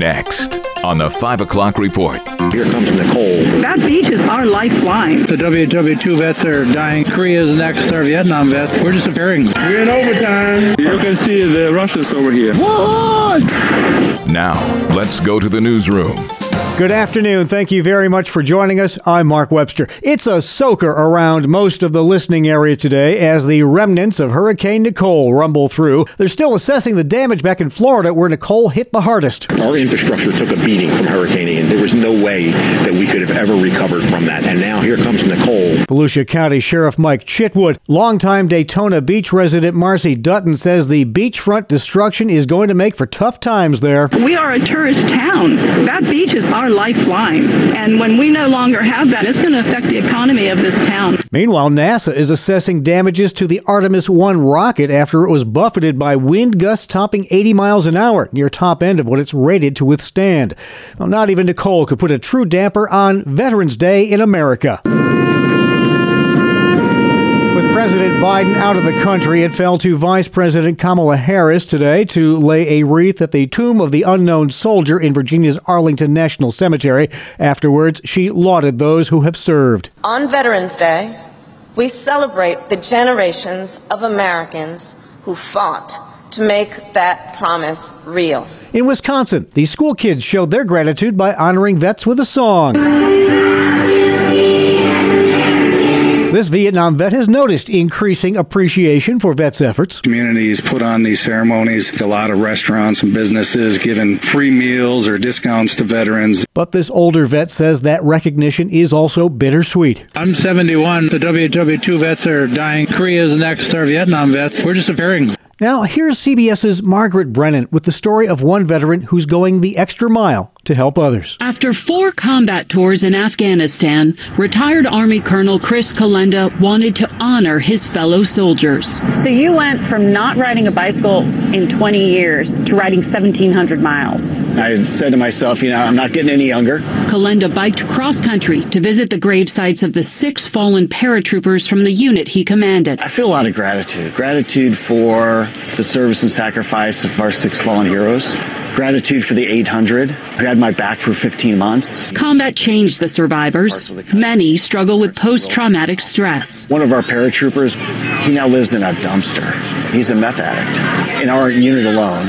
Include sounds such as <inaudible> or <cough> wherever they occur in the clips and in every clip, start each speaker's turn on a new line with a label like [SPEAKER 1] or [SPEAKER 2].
[SPEAKER 1] Next on the 5 o'clock report.
[SPEAKER 2] Here comes Nicole.
[SPEAKER 3] That beach is our lifeline.
[SPEAKER 4] The WW2 vets are dying. Korea's next. Our Vietnam vets. We're disappearing.
[SPEAKER 5] We're in overtime. You can see the Russians over here.
[SPEAKER 1] What? Now, let's go to the newsroom.
[SPEAKER 6] Good afternoon. Thank you very much for joining us. I'm Mark Webster. It's a soaker around most of the listening area today as the remnants of Hurricane Nicole rumble through. They're still assessing the damage back in Florida where Nicole hit the hardest.
[SPEAKER 2] Our infrastructure took a beating from Hurricane Ian. There was no way that we could have ever recovered from that. And now here comes Nicole.
[SPEAKER 6] Volusia County Sheriff Mike Chitwood, longtime Daytona Beach resident Marcy Dutton says the beachfront destruction is going to make for tough times there.
[SPEAKER 3] We are a tourist town. That beach is our lifeline. And when we no longer have that, it's going to affect the economy of this town.
[SPEAKER 6] Meanwhile, NASA is assessing damages to the Artemis 1 rocket after it was buffeted by wind gusts topping 80 miles an hour, near top end of what it's rated to withstand. Well, not even Nicole could put a true damper on Veterans Day in America. President Biden out of the country, it fell to Vice President Kamala Harris today to lay a wreath at the tomb of the unknown soldier in Virginia's Arlington National Cemetery. Afterwards, she lauded those who have served.
[SPEAKER 7] On Veterans Day, we celebrate the generations of Americans who fought to make that promise real.
[SPEAKER 6] In Wisconsin, the school kids showed their gratitude by honoring vets with a song. This Vietnam vet has noticed increasing appreciation for vets' efforts.
[SPEAKER 8] Communities put on these ceremonies. A lot of restaurants and businesses giving free meals or discounts to veterans.
[SPEAKER 6] But this older vet says that recognition is also bittersweet.
[SPEAKER 4] I'm 71. The WW2 vets are dying. Korea's next. Our Vietnam vets. We're disappearing.
[SPEAKER 6] Now, here's CBS's Margaret Brennan with the story of one veteran who's going the extra mile to help others.
[SPEAKER 9] After four combat tours in Afghanistan, retired Army Colonel Chris Kolenda wanted to honor his fellow soldiers.
[SPEAKER 10] So you went from not riding a bicycle in 20 years to riding 1,700 miles.
[SPEAKER 11] I said to myself, you know, I'm not getting any younger.
[SPEAKER 9] Kolenda biked cross country to visit the grave sites of the six fallen paratroopers from the unit he commanded.
[SPEAKER 11] I feel a lot of gratitude. Gratitude for the service and sacrifice of our six fallen heroes. Gratitude for the 800 who had my back for 15 months.
[SPEAKER 9] Combat changed the survivors. Many struggle with post traumatic stress.
[SPEAKER 11] One of our paratroopers, he now lives in a dumpster. He's a meth addict. In our unit alone,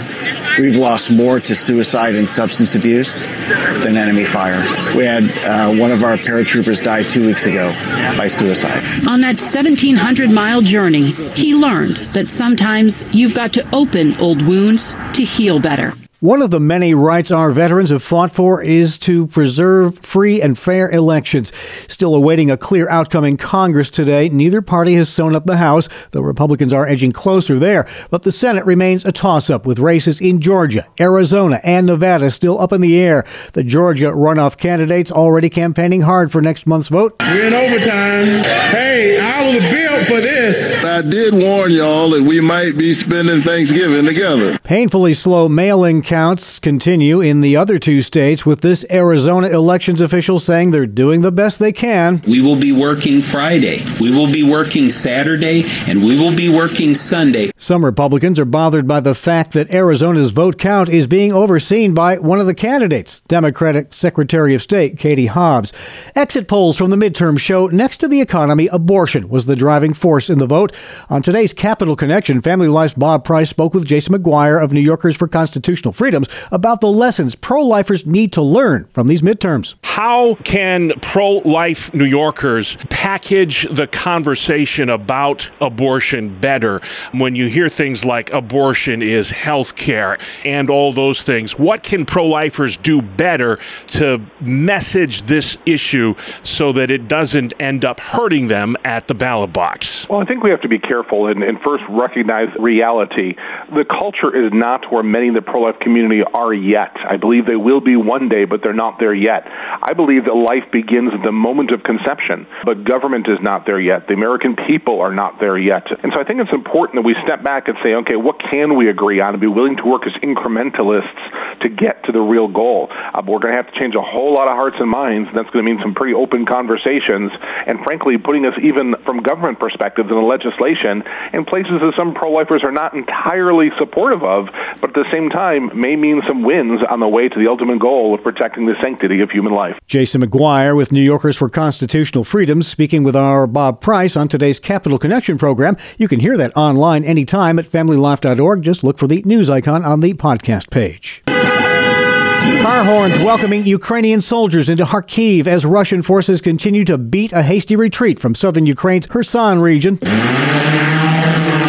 [SPEAKER 11] We've lost more to suicide and substance abuse than enemy fire. We had uh, one of our paratroopers die two weeks ago by suicide.
[SPEAKER 9] On that 1,700 mile journey, he learned that sometimes you've got to open old wounds to heal better.
[SPEAKER 6] One of the many rights our veterans have fought for is to preserve free and fair elections. Still awaiting a clear outcome in Congress today, neither party has sewn up the House, though Republicans are edging closer there. But the Senate remains a toss up with races in Georgia, Arizona, and Nevada still up in the air. The Georgia runoff candidates already campaigning hard for next month's vote.
[SPEAKER 5] We're in overtime. Hey, I was built for this.
[SPEAKER 12] I did warn y'all that we might be spending Thanksgiving together.
[SPEAKER 6] Painfully slow mailing counts continue in the other two states, with this Arizona elections official saying they're doing the best they can.
[SPEAKER 13] We will be working Friday, we will be working Saturday, and we will be working Sunday.
[SPEAKER 6] Some Republicans are bothered by the fact that Arizona's vote count is being overseen by one of the candidates, Democratic Secretary of State Katie Hobbs. Exit polls from the midterm show next to the economy, abortion was the driving force in the vote. On today's Capital Connection, Family Life's Bob Price spoke with Jason McGuire of New Yorkers for Constitutional Freedoms about the lessons pro lifers need to learn from these midterms.
[SPEAKER 14] How can pro life New Yorkers package the conversation about abortion better when you hear things like abortion is health care and all those things? What can pro lifers do better to message this issue so that it doesn't end up hurting them at the ballot box?
[SPEAKER 15] Well, I think we have to be careful and, and first recognize reality. The culture is not where many in the pro life community are yet. I believe they will be one day, but they're not there yet. I believe that life begins at the moment of conception, but government is not there yet. The American people are not there yet. And so I think it's important that we step back and say, okay, what can we agree on and be willing to work as incrementalists to get to the real goal. Uh, we're going to have to change a whole lot of hearts and minds, and that's going to mean some pretty open conversations, and frankly, putting us even from government perspectives in the legislation in places that some pro-lifers are not entirely supportive of, but at the same time may mean some wins on the way to the ultimate goal of protecting the sanctity of human life.
[SPEAKER 6] Jason McGuire with New Yorkers for Constitutional Freedoms speaking with our Bob Price on today's Capital Connection program. You can hear that online anytime at familylife.org. Just look for the news icon on the podcast page. Car horns welcoming Ukrainian soldiers into Kharkiv as Russian forces continue to beat a hasty retreat from southern Ukraine's Kherson region.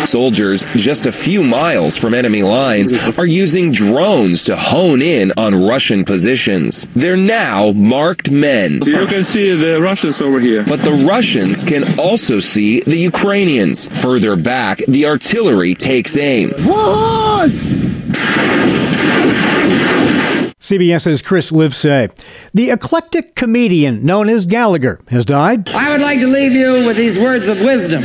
[SPEAKER 16] Soldiers just a few miles from enemy lines are using drones to hone in on Russian positions. They're now marked men.
[SPEAKER 17] You can see the Russians over here.
[SPEAKER 16] But the Russians can also see the Ukrainians. Further back, the artillery takes aim.
[SPEAKER 17] What?
[SPEAKER 6] CBS's Chris Livesay. The eclectic comedian known as Gallagher has died.
[SPEAKER 18] I would like to leave you with these words of wisdom.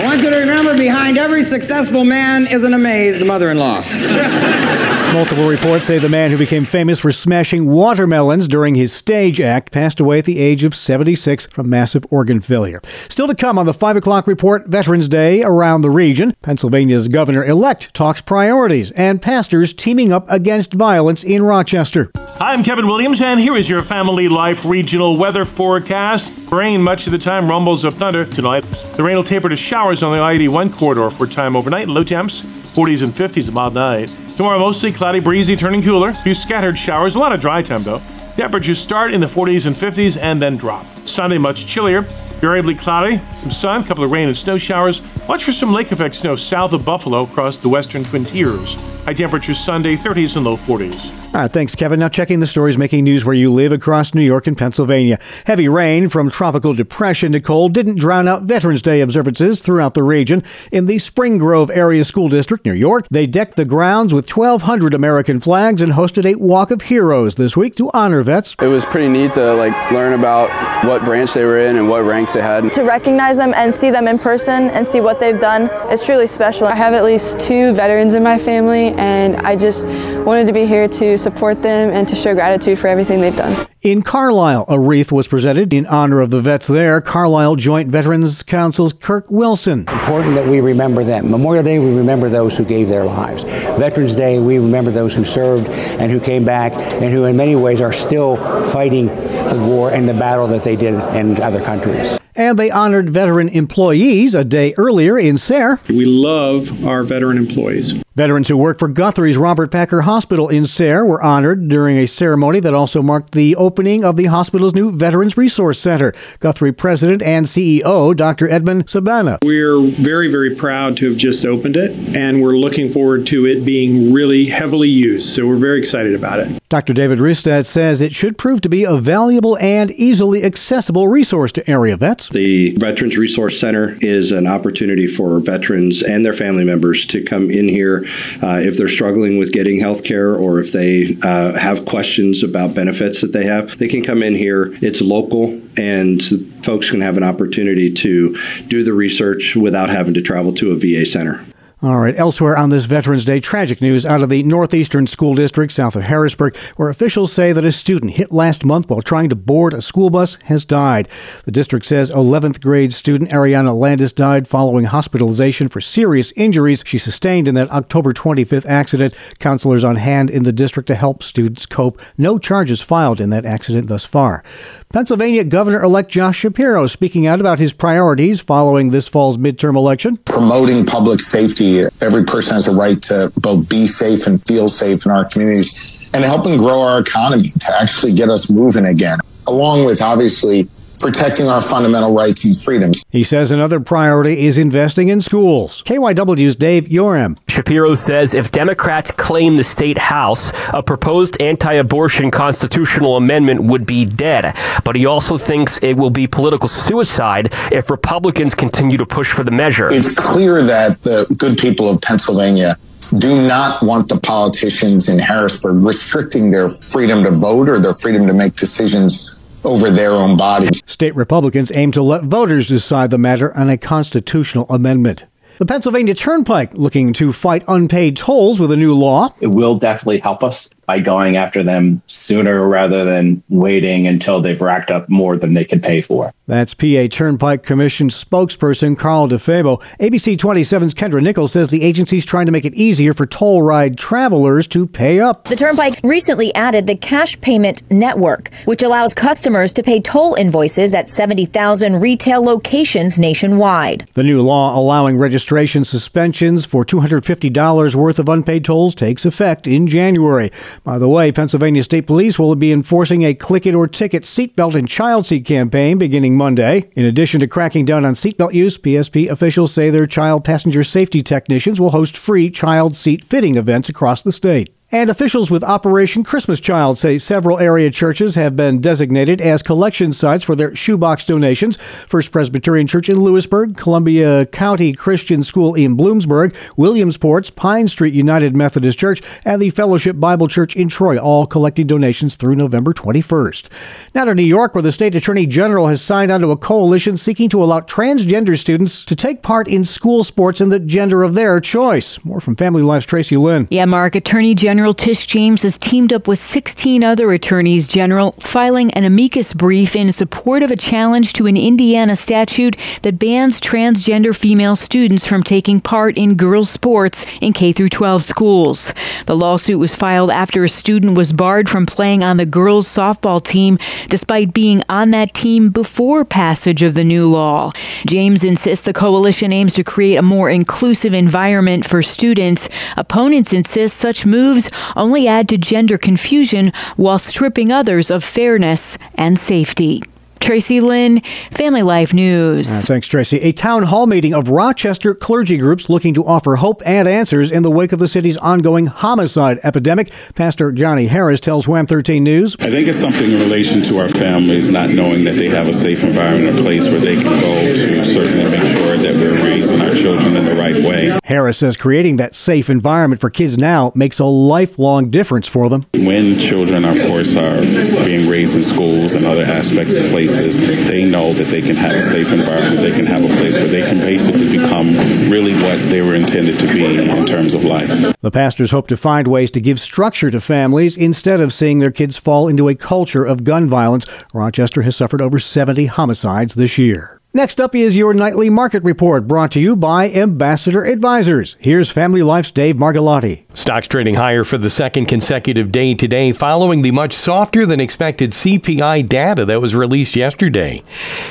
[SPEAKER 18] I <laughs> want you to remember behind every successful man is an amazed mother in law. <laughs>
[SPEAKER 6] Multiple reports say the man who became famous for smashing watermelons during his stage act passed away at the age of 76 from massive organ failure. Still to come on the 5 o'clock report, Veterans Day around the region. Pennsylvania's governor elect talks priorities and pastors teaming up against violence in Rochester.
[SPEAKER 19] I'm Kevin Williams, and here is your Family Life regional weather forecast. Rain much of the time, rumbles of thunder tonight. The rain will taper to showers on the I 81 corridor for time overnight. Low temps, 40s and 50s, a mild night. Tomorrow, mostly cloudy, breezy, turning cooler. A few scattered showers, a lot of dry time though. Temperatures start in the 40s and 50s and then drop. Sunday, much chillier. Variably cloudy, some sun, a couple of rain and snow showers. Watch for some lake effect snow south of Buffalo across the western Twin Tiers. High temperatures Sunday, 30s and low 40s.
[SPEAKER 6] All right, thanks, Kevin. Now checking the stories making news where you live across New York and Pennsylvania. Heavy rain from tropical depression Nicole didn't drown out Veterans Day observances throughout the region. In the Spring Grove Area School District New York, they decked the grounds with 1,200 American flags and hosted a Walk of Heroes this week to honor vets.
[SPEAKER 20] It was pretty neat to like learn about what branch they were in and what ranks they had.
[SPEAKER 21] To recognize them and see them in person and see what they've done is truly special.
[SPEAKER 22] I have at least two veterans in my family, and I just wanted to be here to support them and to show gratitude for everything they've done.
[SPEAKER 6] In Carlisle, a wreath was presented in honor of the vets there. Carlisle Joint Veterans Council's Kirk Wilson.
[SPEAKER 23] Important that we remember them. Memorial Day, we remember those who gave their lives. Veterans Day, we remember those who served and who came back and who, in many ways, are still fighting the war and the battle that they did in other countries.
[SPEAKER 6] And they honored veteran employees a day earlier in Sayre.
[SPEAKER 24] We love our veteran employees.
[SPEAKER 6] Veterans who work for Guthrie's Robert Packer Hospital in Sayre were honored during a ceremony that also marked the opening of the hospital's new Veterans Resource Center. Guthrie President and CEO Dr. Edmund Sabanegh.
[SPEAKER 24] We're very, very proud to have just opened it, and we're looking forward to it being really heavily used. So we're very excited about it.
[SPEAKER 6] Dr. David Ristad says it should prove to be a valuable and easily accessible resource to area vets.
[SPEAKER 25] The Veterans Resource Center is an opportunity for veterans and their family members to come in here uh, if they're struggling with getting health care or if they uh, have questions about benefits that they have. They can come in here. It's local, and folks can have an opportunity to do the research without having to travel to a VA center.
[SPEAKER 6] All right. Elsewhere on this Veterans Day, tragic news out of the Northeastern School District south of Harrisburg, where officials say that a student hit last month while trying to board a school bus has died. The district says 11th grade student Ariana Landis died following hospitalization for serious injuries she sustained in that October 25th accident. Counselors on hand in the district to help students cope. No charges filed in that accident thus far. Pennsylvania Governor elect Josh Shapiro speaking out about his priorities following this fall's midterm election.
[SPEAKER 26] Promoting public safety. Every person has a right to both be safe and feel safe in our communities and helping grow our economy to actually get us moving again, along with obviously protecting our fundamental rights and freedoms.
[SPEAKER 6] He says another priority is investing in schools. KYW's Dave Yoram.
[SPEAKER 27] Shapiro says if Democrats claim the state House, a proposed anti abortion constitutional amendment would be dead. But he also thinks it will be political suicide if Republicans continue to push for the measure.
[SPEAKER 26] It's clear that the good people of Pennsylvania do not want the politicians in Harrisburg restricting their freedom to vote or their freedom to make decisions over their own bodies.
[SPEAKER 6] State Republicans aim to let voters decide the matter on a constitutional amendment. The Pennsylvania Turnpike looking to fight unpaid tolls with a new law.
[SPEAKER 28] It will definitely help us by going after them sooner rather than waiting until they've racked up more than they can pay for.
[SPEAKER 6] That's PA Turnpike Commission spokesperson Carl DeFebo. ABC 27's Kendra Nichols says the agency's trying to make it easier for toll ride travelers to pay up.
[SPEAKER 29] The Turnpike recently added the Cash Payment Network, which allows customers to pay toll invoices at 70,000 retail locations nationwide.
[SPEAKER 6] The new law allowing registration suspensions for $250 worth of unpaid tolls takes effect in January. By the way, Pennsylvania State Police will be enforcing a click it or ticket seatbelt and child seat campaign beginning Monday. In addition to cracking down on seatbelt use, PSP officials say their child passenger safety technicians will host free child seat fitting events across the state. And officials with Operation Christmas Child say several area churches have been designated as collection sites for their shoebox donations. First Presbyterian Church in Lewisburg, Columbia County Christian School in Bloomsburg, Williamsport's Pine Street United Methodist Church, and the Fellowship Bible Church in Troy, all collecting donations through November 21st. Now to New York, where the state attorney general has signed onto a coalition seeking to allow transgender students to take part in school sports in the gender of their choice. More from Family Life's Tracy Lynn.
[SPEAKER 30] Yeah, Mark, Attorney General General Tish James has teamed up with 16 other attorneys general, filing an amicus brief in support of a challenge to an Indiana statute that bans transgender female students from taking part in girls' sports in K 12 schools. The lawsuit was filed after a student was barred from playing on the girls' softball team despite being on that team before passage of the new law. James insists the coalition aims to create a more inclusive environment for students. Opponents insist such moves only add to gender confusion while stripping others of fairness and safety. Tracy Lynn, Family Life News.
[SPEAKER 6] Uh, thanks, Tracy. A town hall meeting of Rochester clergy groups looking to offer hope and answers in the wake of the city's ongoing homicide epidemic. Pastor Johnny Harris tells Wham 13 News.
[SPEAKER 31] I think it's something in relation to our families not knowing that they have a safe environment, a place where they can go to certainly make sure that we're raising our children in the right way.
[SPEAKER 6] Harris says creating that safe environment for kids now makes a lifelong difference for them.
[SPEAKER 31] When children, of course, are being raised in schools and other aspects of places, they know that they can have a safe environment. They can have a place where they can basically become really what they were intended to be in terms of life.
[SPEAKER 6] The pastors hope to find ways to give structure to families instead of seeing their kids fall into a culture of gun violence. Rochester has suffered over 70 homicides this year. Next up is your nightly market report brought to you by Ambassador Advisors. Here's Family Life's Dave Margolotti.
[SPEAKER 32] Stocks trading higher for the second consecutive day today following the much softer than expected CPI data that was released yesterday.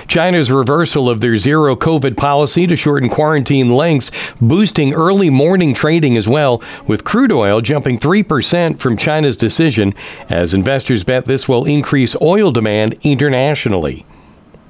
[SPEAKER 32] China's reversal of their zero COVID policy to shorten quarantine lengths boosting early morning trading as well, with crude oil jumping 3% from China's decision as investors bet this will increase oil demand internationally.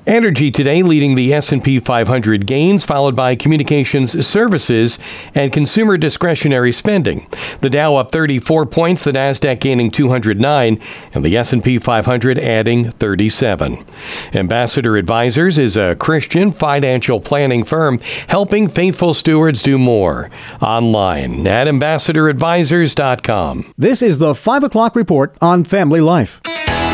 [SPEAKER 32] Energy today leading the S&P 500 gains followed by communications services and consumer discretionary spending. The Dow up 34 points, the Nasdaq gaining 209 and the S&P 500 adding 37. Ambassador Advisors is a Christian financial planning firm helping faithful stewards do more. Online at ambassadoradvisors.com.
[SPEAKER 6] This is the 5 o'clock report on family life.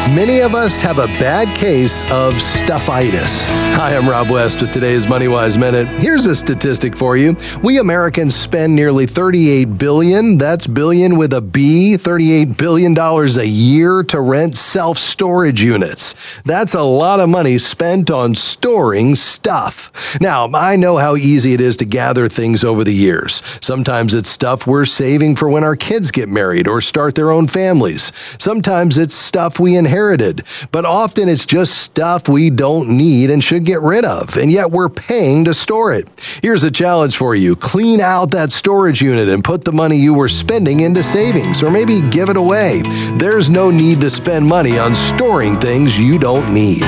[SPEAKER 33] Many of us have a bad case of stuffitis. Hi, I'm Rob West with today's MoneyWise Minute. Here's a statistic for you. We Americans spend nearly 38 billion, that's billion with a B, 38 billion dollars a year to rent self-storage units. That's a lot of money spent on storing stuff. Now, I know how easy it is to gather things over the years. Sometimes it's stuff we're saving for when our kids get married or start their own families. Sometimes it's stuff we inherit inherited, but often it's just stuff we don't need and should get rid of, and yet we're paying to store it. Here's a challenge for you clean out that storage unit and put the money you were spending into savings, or maybe give it away. There's no need to spend money on storing things you don't need.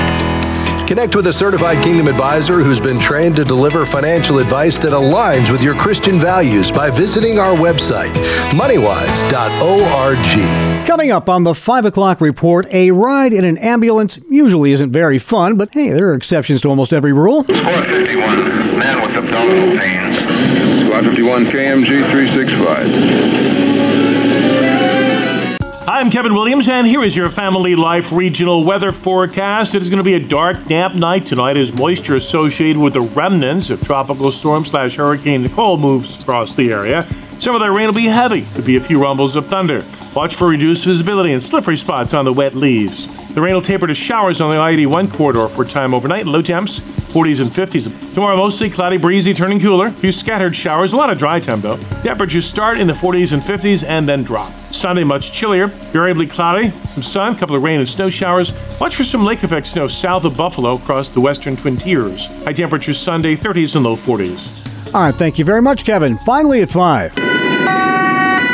[SPEAKER 33] Connect with a certified Kingdom advisor who's been trained to deliver financial advice that aligns with your Christian values by visiting our website, moneywise.org.
[SPEAKER 6] Coming up on the 5 o'clock report, a ride in an ambulance usually isn't very fun, but hey, there are exceptions to almost every rule.
[SPEAKER 34] Squad 51, man with abdominal pain.
[SPEAKER 35] Squad 51, KMG 365.
[SPEAKER 19] I'm Kevin Williams, and here is your Family Life regional weather forecast. It is going to be a dark, damp night tonight as moisture associated with the remnants of tropical storm slash hurricane Nicole moves across the area. Some of that rain will be heavy. Could be a few rumbles of thunder. Watch for reduced visibility and slippery spots on the wet leaves. The rain will taper to showers on the I-81 corridor for time overnight. Low temps, 40s and 50s. Tomorrow mostly cloudy, breezy, turning cooler. A few scattered showers. A lot of dry temp though. Temperatures start in the 40s and 50s and then drop. Sunday much chillier, variably cloudy, some sun, a couple of rain and snow showers. Watch for some lake effect snow south of Buffalo across the western Twin Tiers. High temperatures Sunday 30s and low 40s.
[SPEAKER 6] All right, thank you very much, Kevin. Finally at 5.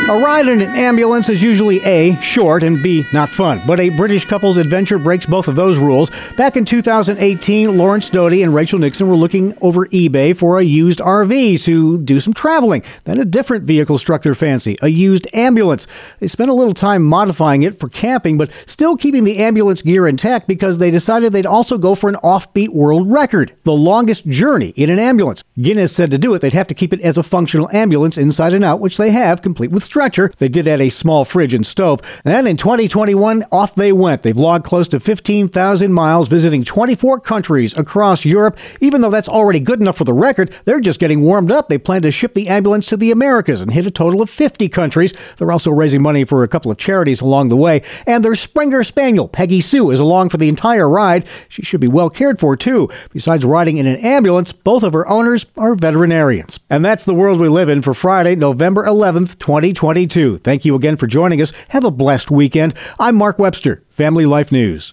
[SPEAKER 6] A ride in an ambulance is usually A, short, and B, not fun. But a British couple's adventure breaks both of those rules. Back in 2018, Lawrence Doty and Rachel Nixon were looking over eBay for a used RV to do some traveling. Then a different vehicle struck their fancy, a used ambulance. They spent a little time modifying it for camping, but still keeping the ambulance gear intact because they decided they'd also go for an offbeat world record the longest journey in an ambulance. Guinness said to do it, they'd have to keep it as a functional ambulance inside and out, which they have, complete with stretcher. They did add a small fridge and stove. And then in 2021, off they went. They've logged close to 15,000 miles, visiting 24 countries across Europe. Even though that's already good enough for the record, they're just getting warmed up. They plan to ship the ambulance to the Americas and hit a total of 50 countries. They're also raising money for a couple of charities along the way. And their Springer Spaniel, Peggy Sue, is along for the entire ride. She should be well cared for, too. Besides riding in an ambulance, both of her owners are veterinarians. And that's the world we live in for Friday, November 11th, 2020. 2022. Thank you again for joining us. Have a blessed weekend. I'm Mark Webster, Family Life News.